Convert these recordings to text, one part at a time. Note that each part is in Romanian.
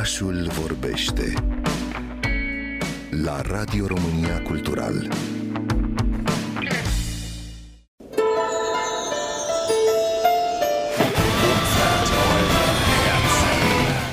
Orașul vorbește la Radio România Cultural.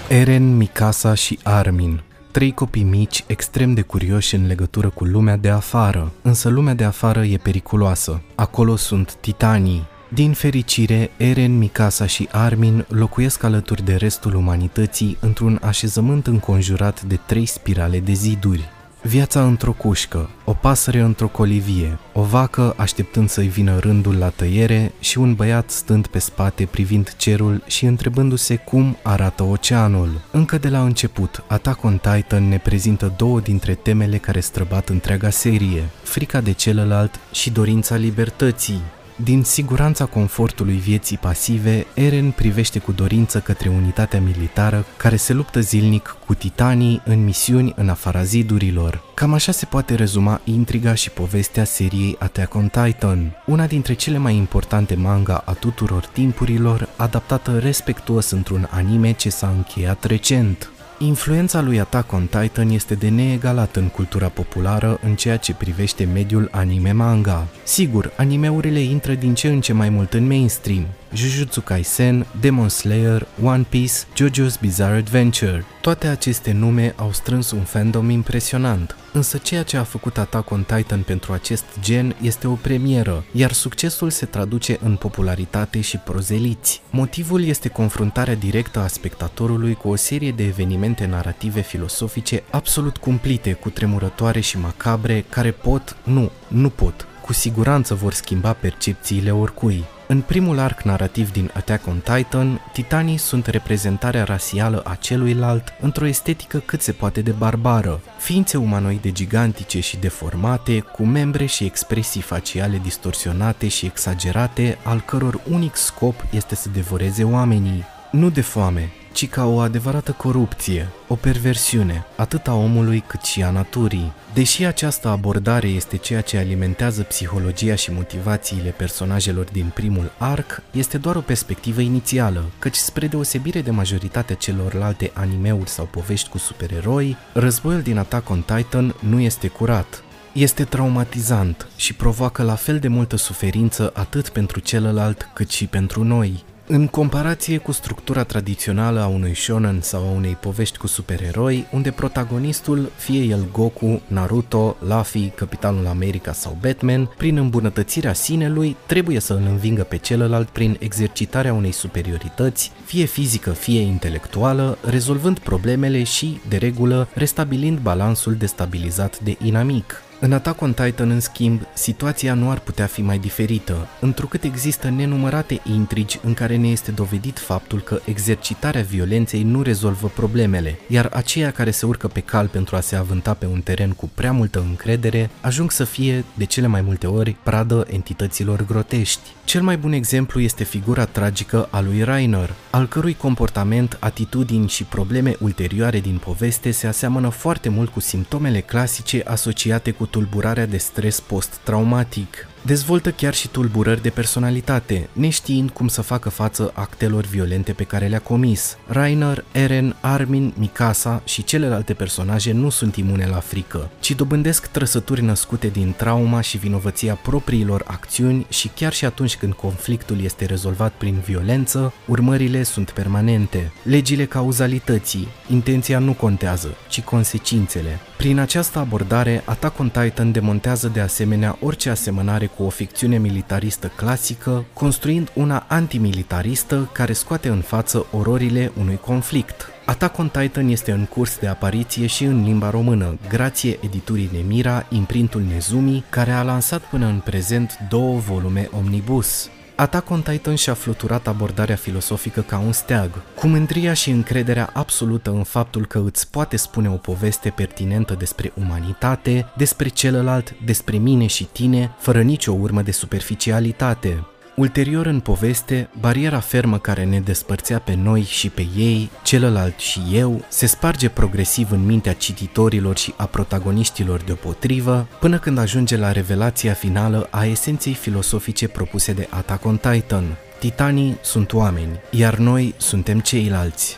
Eren, Mikasa și Armin Trei copii mici, extrem de curioși în legătură cu lumea de afară, însă lumea de afară e periculoasă. Acolo sunt titanii, din fericire, Eren, Mikasa și Armin locuiesc alături de restul umanității într-un așezământ înconjurat de trei spirale de ziduri. Viața într-o cușcă, o pasăre într-o colivie, o vacă așteptând să-i vină rândul la tăiere și un băiat stând pe spate privind cerul și întrebându-se cum arată oceanul. Încă de la început, Attack on Titan ne prezintă două dintre temele care străbat întreaga serie, frica de celălalt și dorința libertății. Din siguranța confortului vieții pasive, Eren privește cu dorință către unitatea militară care se luptă zilnic cu titanii în misiuni în afara zidurilor. Cam așa se poate rezuma intriga și povestea seriei Attack on Titan, una dintre cele mai importante manga a tuturor timpurilor, adaptată respectuos într-un anime ce s-a încheiat recent. Influența lui Attack on Titan este de neegalat în cultura populară în ceea ce privește mediul anime-manga. Sigur, animeurile intră din ce în ce mai mult în mainstream, Jujutsu Kaisen, Demon Slayer, One Piece, JoJo's Bizarre Adventure. Toate aceste nume au strâns un fandom impresionant, însă ceea ce a făcut Attack on Titan pentru acest gen este o premieră, iar succesul se traduce în popularitate și prozeliți. Motivul este confruntarea directă a spectatorului cu o serie de evenimente narrative filosofice absolut cumplite, cu tremurătoare și macabre, care pot, nu, nu pot, cu siguranță vor schimba percepțiile oricui. În primul arc narrativ din Attack on Titan, titanii sunt reprezentarea rasială a celuilalt într-o estetică cât se poate de barbară, ființe umanoide gigantice și deformate, cu membre și expresii faciale distorsionate și exagerate, al căror unic scop este să devoreze oamenii. Nu de foame, ci ca o adevărată corupție, o perversiune, atât a omului cât și a naturii. Deși această abordare este ceea ce alimentează psihologia și motivațiile personajelor din primul arc, este doar o perspectivă inițială, căci spre deosebire de majoritatea celorlalte animeuri sau povești cu supereroi, războiul din Attack on Titan nu este curat, este traumatizant și provoacă la fel de multă suferință atât pentru celălalt cât și pentru noi. În comparație cu structura tradițională a unui shonen sau a unei povești cu supereroi, unde protagonistul, fie el Goku, Naruto, Luffy, Capitanul America sau Batman, prin îmbunătățirea sinelui, trebuie să îl învingă pe celălalt prin exercitarea unei superiorități, fie fizică, fie intelectuală, rezolvând problemele și, de regulă, restabilind balansul destabilizat de inamic. În Attack on Titan, în schimb, situația nu ar putea fi mai diferită, întrucât există nenumărate intrigi în care ne este dovedit faptul că exercitarea violenței nu rezolvă problemele, iar aceia care se urcă pe cal pentru a se avânta pe un teren cu prea multă încredere ajung să fie, de cele mai multe ori, pradă entităților grotești. Cel mai bun exemplu este figura tragică a lui Rainer, al cărui comportament, atitudini și probleme ulterioare din poveste se aseamănă foarte mult cu simptomele clasice asociate cu tulburarea de stres post-traumatic. Dezvoltă chiar și tulburări de personalitate, neștiind cum să facă față actelor violente pe care le-a comis. Rainer, Eren, Armin, Mikasa și celelalte personaje nu sunt imune la frică, ci dobândesc trăsături născute din trauma și vinovăția propriilor acțiuni și chiar și atunci când conflictul este rezolvat prin violență, urmările sunt permanente. Legile cauzalității, intenția nu contează, ci consecințele. Prin această abordare, Attack on Titan demontează de asemenea orice asemănare cu o ficțiune militaristă clasică, construind una antimilitaristă care scoate în față ororile unui conflict. Attack on Titan este în curs de apariție și în limba română, grație editurii Nemira, imprintul Nezumi, care a lansat până în prezent două volume omnibus. Attack on Titan și-a fluturat abordarea filosofică ca un steag, cu mândria și încrederea absolută în faptul că îți poate spune o poveste pertinentă despre umanitate, despre celălalt, despre mine și tine, fără nicio urmă de superficialitate. Ulterior în poveste, bariera fermă care ne despărțea pe noi și pe ei, celălalt și eu, se sparge progresiv în mintea cititorilor și a protagoniștilor deopotrivă, până când ajunge la revelația finală a esenței filosofice propuse de Attack on Titan. Titanii sunt oameni, iar noi suntem ceilalți.